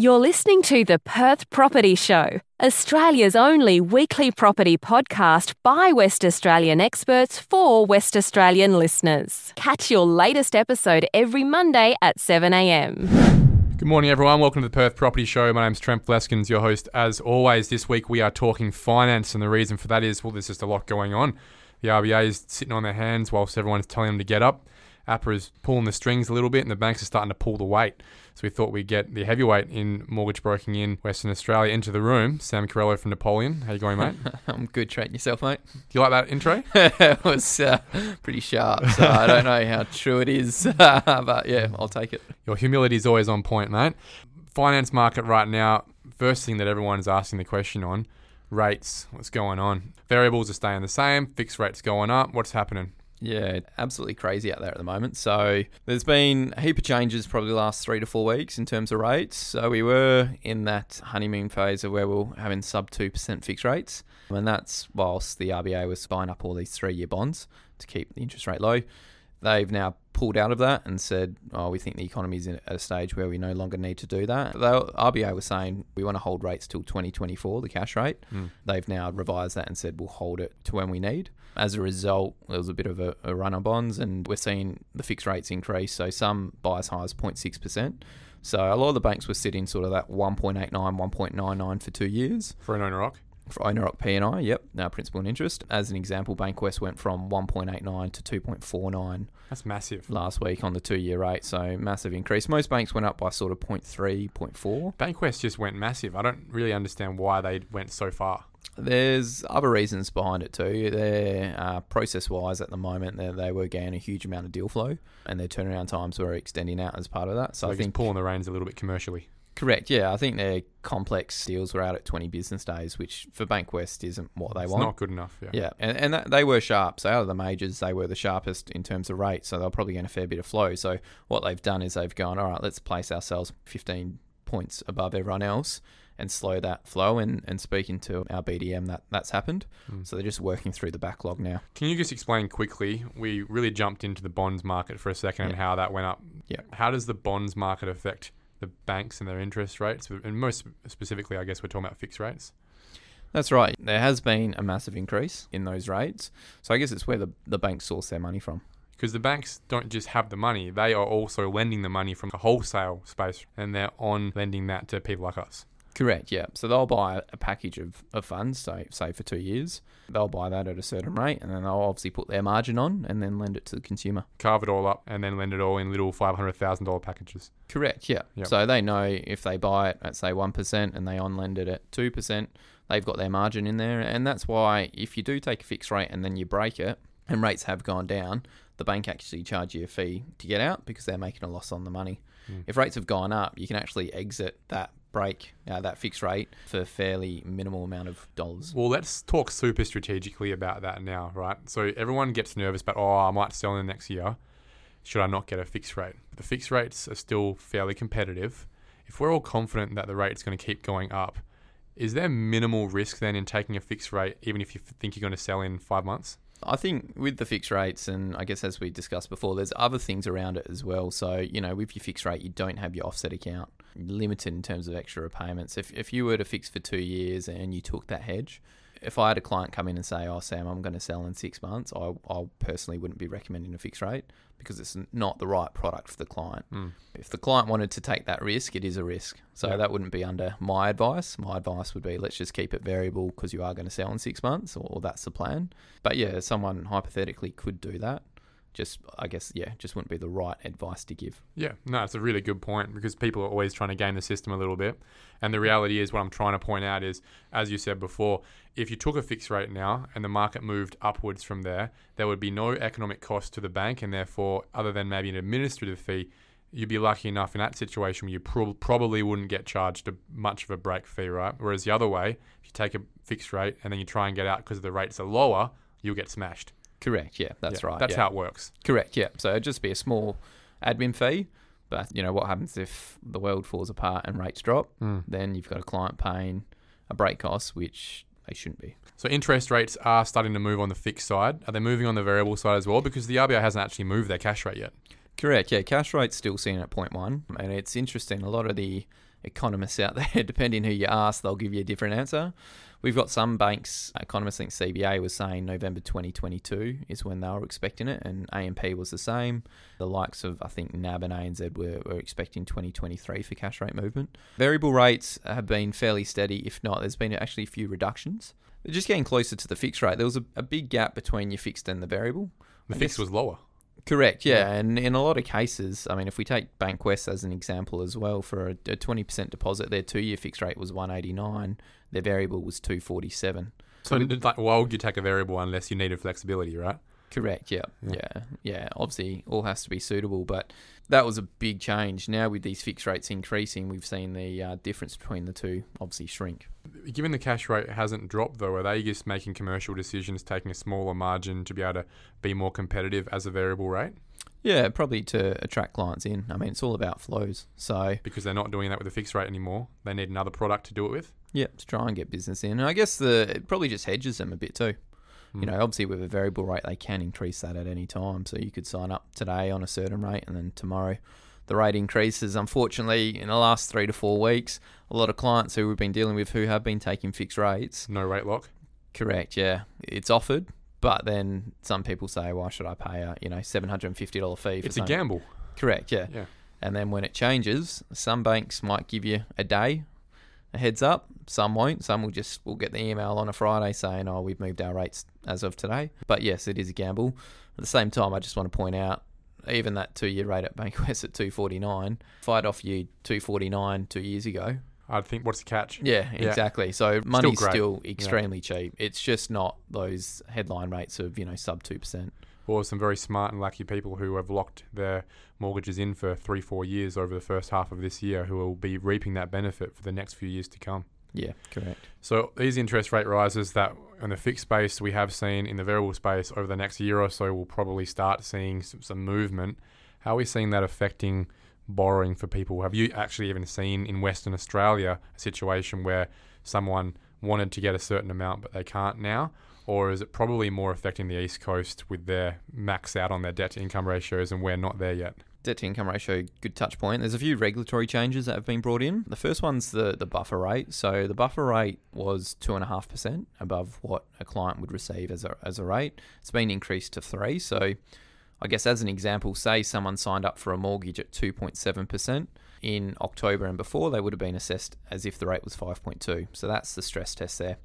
You're listening to the Perth Property Show, Australia's only weekly property podcast by West Australian experts for West Australian listeners. Catch your latest episode every Monday at 7am. Good morning, everyone. Welcome to the Perth Property Show. My name's Trent Fleskens, your host. As always, this week we are talking finance, and the reason for that is well, there's just a lot going on. The RBA is sitting on their hands whilst everyone's telling them to get up. APRA is pulling the strings a little bit, and the banks are starting to pull the weight. So we thought we'd get the heavyweight in mortgage broking in Western Australia into the room. Sam Carrello from Napoleon. How you going, mate? I'm good. Treating yourself, mate. Do you like that intro? it was uh, pretty sharp, so I don't know how true it is, but yeah, I'll take it. Your humility is always on point, mate. Finance market right now. First thing that everyone's asking the question on rates. What's going on? Variables are staying the same. Fixed rates going up. What's happening? Yeah, absolutely crazy out there at the moment. So there's been a heap of changes probably the last three to four weeks in terms of rates. So we were in that honeymoon phase of where we we're having sub 2% fixed rates. And that's whilst the RBA was buying up all these three year bonds to keep the interest rate low. They've now pulled out of that and said, "Oh, we think the economy is at a stage where we no longer need to do that." The RBA was saying we want to hold rates till 2024, the cash rate. Mm. They've now revised that and said we'll hold it to when we need. As a result, there was a bit of a, a run on bonds, and we're seeing the fixed rates increase. So some buy as high as 0.6 percent. So a lot of the banks were sitting sort of that 1.89, 1.99 for two years for an owner occ for owner occ P&I, yep, now principal and interest. As an example, Bankwest went from 1.89 to 2.49. That's massive. Last week on the two-year rate, so massive increase. Most banks went up by sort of 0.3, 0.4. Bankwest just went massive. I don't really understand why they went so far. There's other reasons behind it too. They're uh, process-wise at the moment, they were getting a huge amount of deal flow, and their turnaround times were extending out as part of that. So, so I think pulling the reins a little bit commercially. Correct. Yeah, I think their complex deals were out at 20 business days, which for Bankwest isn't what they it's want. Not good enough. Yeah. Yeah, and and that, they were sharp. So out of the majors, they were the sharpest in terms of rate. So they're probably getting a fair bit of flow. So what they've done is they've gone, all right, let's place ourselves 15 points above everyone else and slow that flow. And, and speaking to our BDM, that that's happened. Mm. So they're just working through the backlog now. Can you just explain quickly? We really jumped into the bonds market for a second yeah. and how that went up. Yeah. How does the bonds market affect the banks and their interest rates, and most specifically, I guess we're talking about fixed rates. That's right. There has been a massive increase in those rates. So I guess it's where the, the banks source their money from. Because the banks don't just have the money, they are also lending the money from the wholesale space and they're on lending that to people like us. Correct, yeah. So they'll buy a package of, of funds, say, say for two years. They'll buy that at a certain rate and then they'll obviously put their margin on and then lend it to the consumer. Carve it all up and then lend it all in little $500,000 packages. Correct, yeah. Yep. So they know if they buy it at, say, 1% and they on lend it at 2%, they've got their margin in there. And that's why if you do take a fixed rate and then you break it and rates have gone down, the bank actually charge you a fee to get out because they're making a loss on the money. Mm. If rates have gone up, you can actually exit that break uh, that fixed rate for a fairly minimal amount of dollars. Well, let's talk super strategically about that now, right? So everyone gets nervous about, oh, I might sell in the next year. Should I not get a fixed rate? The fixed rates are still fairly competitive. If we're all confident that the rate's going to keep going up, is there minimal risk then in taking a fixed rate, even if you think you're going to sell in five months? I think with the fixed rates, and I guess as we discussed before, there's other things around it as well. So, you know, with your fixed rate, you don't have your offset account limited in terms of extra repayments. If, if you were to fix for two years and you took that hedge, if I had a client come in and say, "Oh, Sam, I'm going to sell in six months," I, I personally wouldn't be recommending a fixed rate because it's not the right product for the client. Mm. If the client wanted to take that risk, it is a risk. So that wouldn't be under my advice. My advice would be let's just keep it variable because you are going to sell in six months, or, or that's the plan. But yeah, someone hypothetically could do that just I guess yeah, just wouldn't be the right advice to give. Yeah, no, it's a really good point because people are always trying to game the system a little bit. And the reality is what I'm trying to point out is as you said before, if you took a fixed rate now and the market moved upwards from there, there would be no economic cost to the bank and therefore other than maybe an administrative fee, you'd be lucky enough in that situation where you pro- probably wouldn't get charged a, much of a break fee, right? Whereas the other way, if you take a fixed rate and then you try and get out because the rates are lower, you'll get smashed. Correct. Yeah, that's yeah, right. That's yeah. how it works. Correct. Yeah. So it'd just be a small admin fee. But you know what happens if the world falls apart and rates drop? Mm. Then you've got a client paying a break cost, which they shouldn't be. So interest rates are starting to move on the fixed side. Are they moving on the variable side as well? Because the RBA hasn't actually moved their cash rate yet. Correct. Yeah, cash rate's still seen at 0.1, and it's interesting. A lot of the economists out there, depending who you ask, they'll give you a different answer. We've got some banks, economists think CBA was saying November 2022 is when they were expecting it, and AMP was the same. The likes of, I think, NAB and ANZ were, were expecting 2023 for cash rate movement. Variable rates have been fairly steady, if not, there's been actually a few reductions. They're just getting closer to the fixed rate. There was a, a big gap between your fixed and the variable. The I fix guess- was lower. Correct, yeah. Yeah. And in a lot of cases, I mean, if we take Bankwest as an example as well, for a, a 20% deposit, their two year fixed rate was 189, their variable was 247. So, like, why would you take a variable unless you needed flexibility, right? Correct, yeah. Yeah. Yeah, yeah. Obviously, all has to be suitable, but that was a big change. Now, with these fixed rates increasing, we've seen the uh, difference between the two obviously shrink. Given the cash rate hasn't dropped, though, are they just making commercial decisions, taking a smaller margin to be able to be more competitive as a variable rate? Yeah, probably to attract clients in. I mean, it's all about flows. So, Because they're not doing that with a fixed rate anymore. They need another product to do it with. yeah, to try and get business in. And I guess the it probably just hedges them a bit too. You Mm. know, obviously with a variable rate, they can increase that at any time. So you could sign up today on a certain rate, and then tomorrow the rate increases. Unfortunately, in the last three to four weeks, a lot of clients who we've been dealing with who have been taking fixed rates. no rate lock. Correct, yeah, it's offered, but then some people say, "Why should I pay a you know seven hundred and fifty dollar fee?" For It's a gamble. Correct, yeah. Yeah. And then when it changes, some banks might give you a day, a heads up. Some won't. Some will just will get the email on a Friday saying, "Oh, we've moved our rates as of today." But yes, it is a gamble. At the same time, I just want to point out, even that two-year rate at Bankwest at two forty nine, if I'd you two forty nine two years ago, I'd think, what's the catch? yeah, Yeah. exactly. So money's great. still extremely cheap. It's just not those headline rates of you know sub two percent. Or some very smart and lucky people who have locked their mortgages in for three, four years over the first half of this year who will be reaping that benefit for the next few years to come. Yeah, correct. So these interest rate rises that in the fixed space we have seen in the variable space over the next year or so, we'll probably start seeing some, some movement. How are we seeing that affecting borrowing for people? Have you actually even seen in Western Australia a situation where someone wanted to get a certain amount but they can't now? Or is it probably more affecting the East Coast with their max out on their debt to income ratios and we're not there yet? Debt to income ratio, good touch point. There's a few regulatory changes that have been brought in. The first one's the, the buffer rate. So the buffer rate was 2.5% above what a client would receive as a, as a rate. It's been increased to 3 So I guess as an example, say someone signed up for a mortgage at 2.7% in October and before, they would have been assessed as if the rate was 5.2. So that's the stress test there.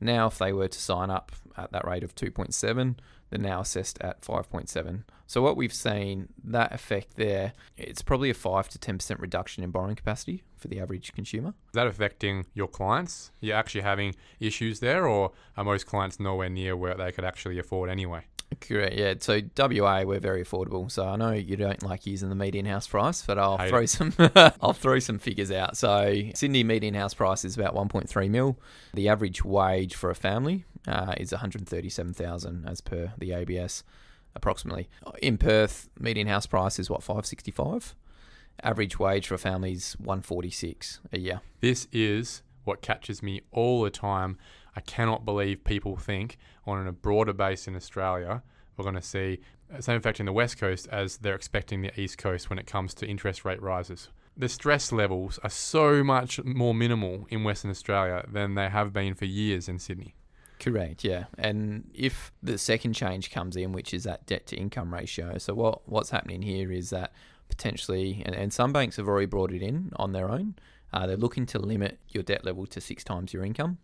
Now, if they were to sign up at that rate of 2.7, they're now assessed at 5.7. So what we've seen that effect there, it's probably a 5 to 10% reduction in borrowing capacity for the average consumer. Is that affecting your clients? You're actually having issues there, or are most clients nowhere near where they could actually afford anyway? Correct. Yeah. So WA, we're very affordable. So I know you don't like using the median house price, but I'll Hate throw some I'll throw some figures out. So Sydney median house price is about 1.3 mil. The average wage for a family uh, is 137,000 as per the ABS, approximately. In Perth, median house price is what 565. Average wage for a family is 146 a year. This is what catches me all the time. I cannot believe people think on a broader base in Australia, we're going to see the same effect in the West Coast as they're expecting the East Coast when it comes to interest rate rises. The stress levels are so much more minimal in Western Australia than they have been for years in Sydney. Correct, yeah. And if the second change comes in, which is that debt to income ratio, so what what's happening here is that potentially, and, and some banks have already brought it in on their own, uh, they're looking to limit your debt level to six times your income.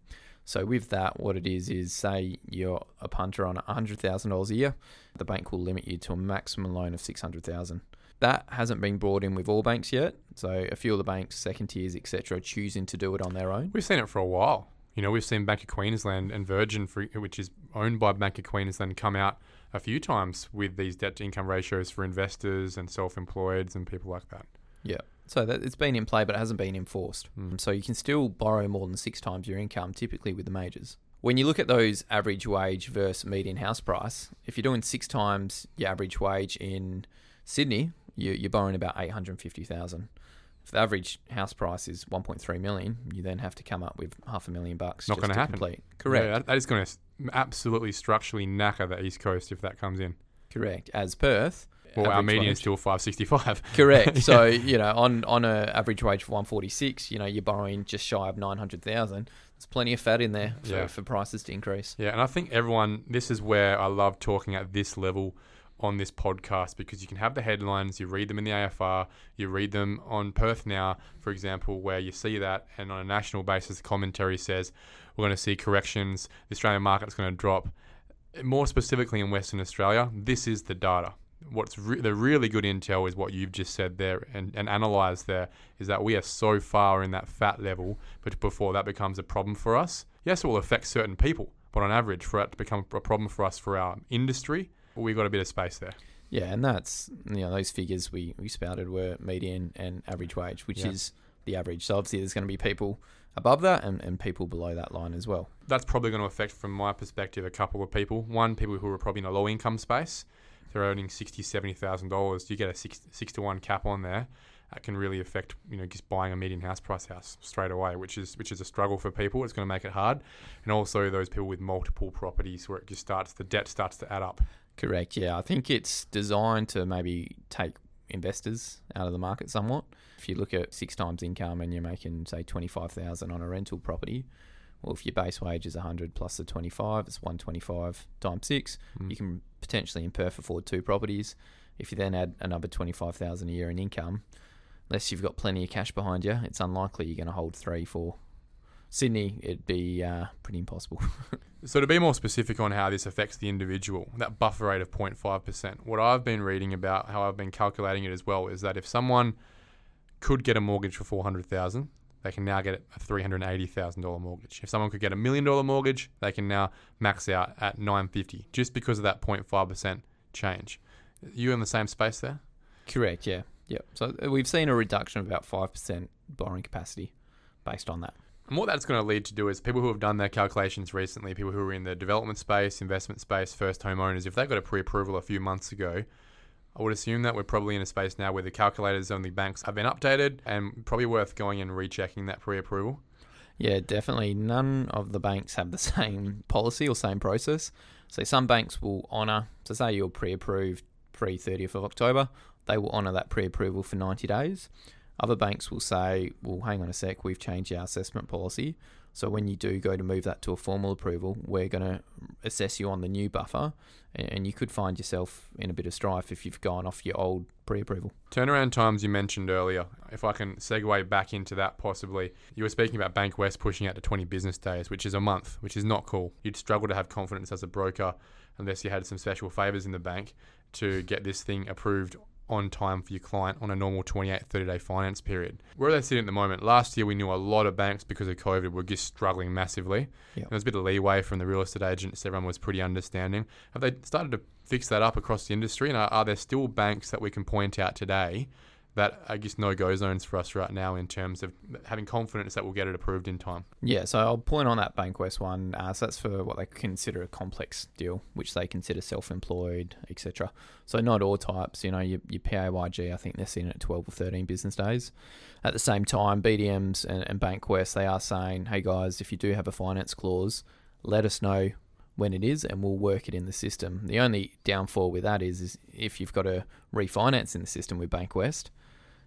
So with that, what it is is say you're a punter on hundred thousand dollars a year, the bank will limit you to a maximum loan of six hundred thousand. That hasn't been brought in with all banks yet. So a few of the banks, second tiers, etc., choosing to do it on their own. We've seen it for a while. You know, we've seen Bank of Queensland and Virgin, for, which is owned by Bank of Queensland, come out a few times with these debt to income ratios for investors and self employeds and people like that. Yeah. So that it's been in play, but it hasn't been enforced. Mm. So you can still borrow more than six times your income, typically with the majors. When you look at those average wage versus median house price, if you're doing six times your average wage in Sydney, you, you're borrowing about eight hundred fifty thousand. If the average house price is one point three million, you then have to come up with half a million bucks. Not gonna happen. Complete. Correct. Yeah, that, is going to absolutely structurally knacker the East Coast if that comes in. Correct. As Perth, Well, our median is still 565. Correct. Yeah. So you know, on on a average wage of one forty six, you know, you're borrowing just shy of nine hundred thousand. There's plenty of fat in there for, Yeah. for prices to increase. Yeah, and I think everyone, this is where I love talking at this level on this podcast because you can have the headlines, you read them in the AFR, you read them on Perth Now, for example, where you see that, and on a national basis, the commentary says we're going to see corrections, the Australian market's going to drop. More specifically in Western Australia, this is the data. What's re- the really good intel is what you've just said there and, and analysed there is that we are so far in that fat level, but before that becomes a problem for us. Yes, it will affect certain people, but on average, for it to become a problem for us for our industry, we've got a bit of space there. Yeah, and that's you know those figures we, we spouted were median and average wage, which Yeah. is the average. So obviously there's going to be people above that and, and people below that line as well. That's probably going to affect, from my perspective, a couple of people. One, people who are probably in a low income space. If they're earning sixty, seventy thousand dollars, you get a six, six to one cap on there. That can really affect, you know, just buying a median house price house straight away, which is which is a struggle for people. It's going to make it hard, and also those people with multiple properties where it just starts the debt starts to add up. Correct. Yeah, I think it's designed to maybe take investors out of the market somewhat. If you look at six times income and you're making say twenty five thousand on a rental property, well, if your base wage is hundred plus the twenty five, it's one twenty five times six. Mm. You can potentially in Perth afford two properties. If you then add another twenty five thousand a year in income, unless you've got plenty of cash behind you, it's unlikely you're going to hold three, four. Sydney, it'd be uh, pretty impossible. So to be more specific on how this affects the individual, that buffer rate of 0.5%, what I've been reading about, how I've been calculating it as well, is that if someone could get a mortgage for 400,000, they can now get a $380,000 mortgage. If someone could get a million dollar mortgage, they can now max out at 950 just because of that 0.5% change. You in the same space there? Correct. Yeah. Yeah. So uh, we've seen a reduction of about five percent borrowing capacity based on that. And what that's going to lead to do is people who have done their calculations recently, people who are in the development space, investment space, first homeowners, if they got a pre approval a few months ago, I would assume that we're probably in a space now where the calculators on the banks have been updated and probably worth going and rechecking that pre approval. Yeah, definitely. None of the banks have the same policy or same process. So some banks will honour. So say you're pre-approved pre 30th of October, they will honour that pre-approval for 90 days. Other banks will say, "Well, hang on a sec, we've changed our assessment policy. So when you do go to move that to a formal approval, we're going to assess you on the new buffer, and, you could find yourself in a bit of strife if you've gone off your old pre-approval." Turnaround times you mentioned earlier, if I can segue back into that possibly, you were speaking about Bankwest pushing out to 20 business days, which is a month, which is not cool. You'd struggle to have confidence as a broker unless you had some special favours in the bank to get this thing approved on time for your client on a normal 28, 30 day finance period. Where are they sitting at the moment? Last year, we knew a lot of banks because of COVID were just struggling massively. Yep. There was a bit of leeway from the real estate agents. Everyone was pretty understanding. Have they started to fix that up across the industry? And are, are there still banks that we can point out today that I guess no go zones for us right now in terms of having confidence that we'll get it approved in time? Yeah, so I'll point on that Bankwest one. Uh, so that's for what they consider a complex deal, which they consider self-employed, etc. So not all types. You know, your, your PAYG, I think they're sitting at 12 or 13 business days. At the same time, BDMs and, and Bankwest, they are saying, hey guys, if you do have a finance clause, let us know when it is and we'll work it in the system. The only downfall with that is, is if you've got a refinance in the system with Bankwest,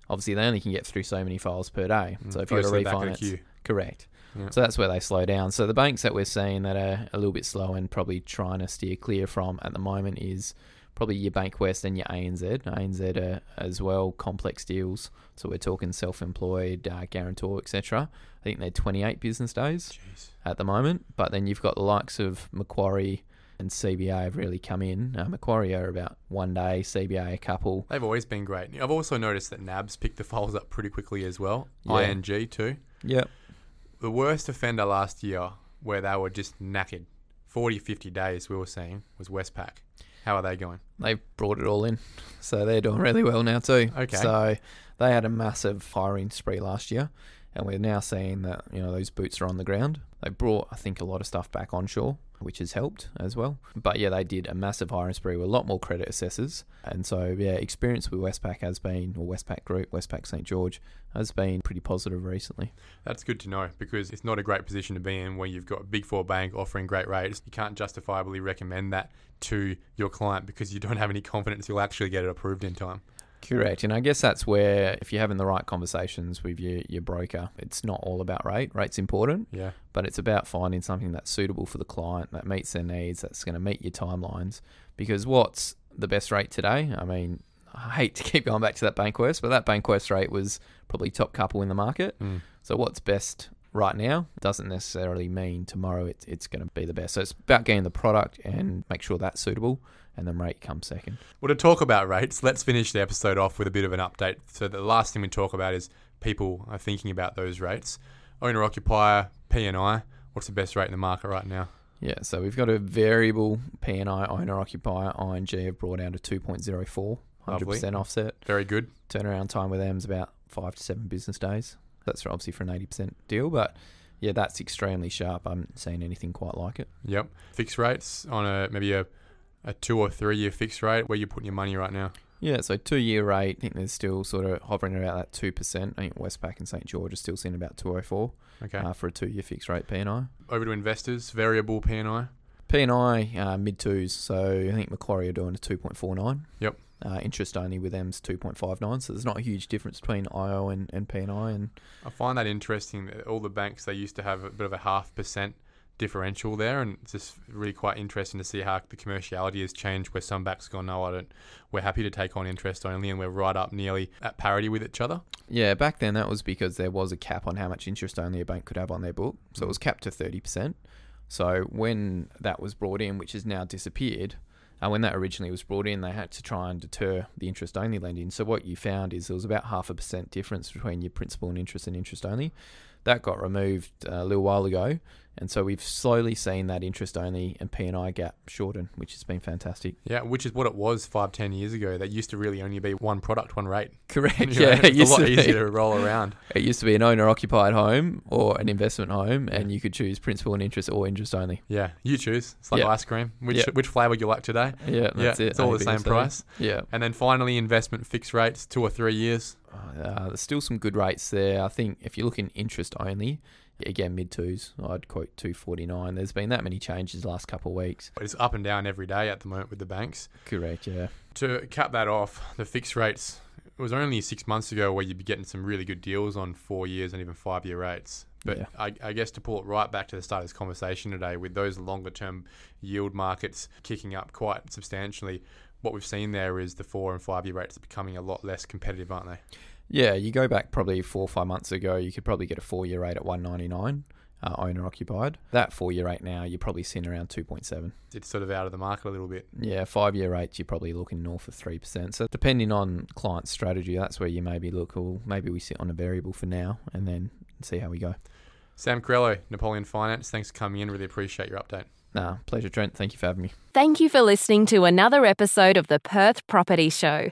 obviously they only can get through so many files per day. So if you've got Throw a back in a refinance, correct. Yeah. So that's where they slow down. So the banks that we're seeing that are a little bit slow and probably trying to steer clear from at the moment is probably your Bankwest and your ANZ. ANZ are as well complex deals. So we're talking self-employed, uh, guarantor, etc. I think they're 28 business days Jeez. at the moment. But then you've got the likes of Macquarie and CBA have really come in. Uh, Macquarie are about one day, CBA a couple. They've always been great. I've also noticed that NABs pick the files up pretty quickly as well. Yeah. ING too. Yep. The worst offender last year where they were just knackered, 40, 50 days we were seeing, was Westpac. How are they going? they've brought it all in. So they're doing really well now too. Okay. So they had a massive hiring spree last year. And we're now seeing that you know those boots are on the ground. They brought, I think, a lot of stuff back onshore, which has helped as well. But yeah, they did a massive hiring spree with a lot more credit assessors, and so yeah, experience with Westpac has been, or Westpac Group, Westpac St George has been pretty positive recently. That's good to know because it's not a great position to be in when you've got a big four bank offering great rates. You can't justifiably recommend that to your client because you don't have any confidence you'll actually get it approved in time. Correct. And I guess that's where, if you're having the right conversations with your, your broker, it's not all about rate. Rate's important, Yeah. but it's about finding something that's suitable for the client, that meets their needs, that's going to meet your timelines. Because what's the best rate today? I mean, I hate to keep going back to that Bankwest, but that Bankwest rate was probably top couple in the market. Mm. So what's best right now doesn't necessarily mean tomorrow it, it's going to be the best. So it's about getting the product and make sure that's suitable, and then rate comes second. Well, to talk about rates, let's finish the episode off with a bit of an update. So the last thing we talk about is people are thinking about those rates. Owner occupier, P&I, what's the best rate in the market right now? Yeah, so we've got a variable P&I owner occupier ING have brought down to 2.04, 100% offset. Very good. Turnaround time with them is about five to seven business days. That's for obviously for an 80% deal, but yeah, that's extremely sharp. I haven't seen anything quite like it. Yep. Fixed rates on a maybe a, a two or three year fixed rate. Where you're putting your money right now? Yeah, so two year rate, I think there's still sort of hovering about that 2%. I think Westpac and St. George are still seeing about 204 Okay. uh, for a two year fixed rate P&I. Over to investors, variable P&I. P&I uh, mid twos, so I think Macquarie are doing a 2.49. Yep. Uh, interest only with them's 2.59, so there's not a huge difference between IO and, and P&I. And I find that interesting. That all the banks they used to have a bit of a half percent differential there, and it's just really quite interesting to see how the commerciality has changed. Where some banks gone, no, I don't. We're happy to take on interest only, and we're right up nearly at parity with each other. yeah, back then that was because there was a cap on how much interest only a bank could have on their book, so it was capped to 30%. So when that was brought in, which has now disappeared, uh, when that originally was brought in, they had to try and deter the interest only lending. So what you found is there was about half a percent difference between your principal and interest and interest only. That got removed uh, a little while ago, and so we've slowly seen that interest only and P and I gap shorten, which has been fantastic. Yeah, which is what it was five, ten years ago. That used to really only be one product, one rate. Correct. You know, yeah, it used a lot to be. easier to roll around. It used to be an owner occupied home or an investment home, and you could choose principal and interest or interest only. Yeah, you choose. It's like Yeah. ice cream. Which Yeah. which flavour you like today? Yeah, that's yeah, it. it's all the same price. Yeah. And then finally, investment fixed rates, two or three years. Uh, there's still some good rates there. I think if you look in interest only, again, mid twos, I'd quote 249. There's been that many changes the last couple of weeks. It's up and down every day at the moment with the banks. Correct, yeah. To cap that off, the fixed rates. It was only six months ago where you'd be getting some really good deals on four years and even five year rates. But Yeah. I, I guess to pull it right back to the start of this conversation today, with those longer term yield markets kicking up quite substantially, what we've seen there is the four and five year rates are becoming a lot less competitive, aren't they? Yeah, you go back probably four or five months ago, you could probably get a four year rate at 199, uh, owner occupied. That four year rate now, you're probably seeing around 2.7. It's sort of out of the market a little bit. Yeah, five year rates, you're probably looking north of 3%. So, depending on client strategy, that's where you maybe look, well, maybe we sit on a variable for now and then see how we go. Sam Carrello, Napoleon Finance, thanks for coming in. Really appreciate your update. Nah, pleasure, Trent. Thank you for having me. Thank you for listening to another episode of the Perth Property Show.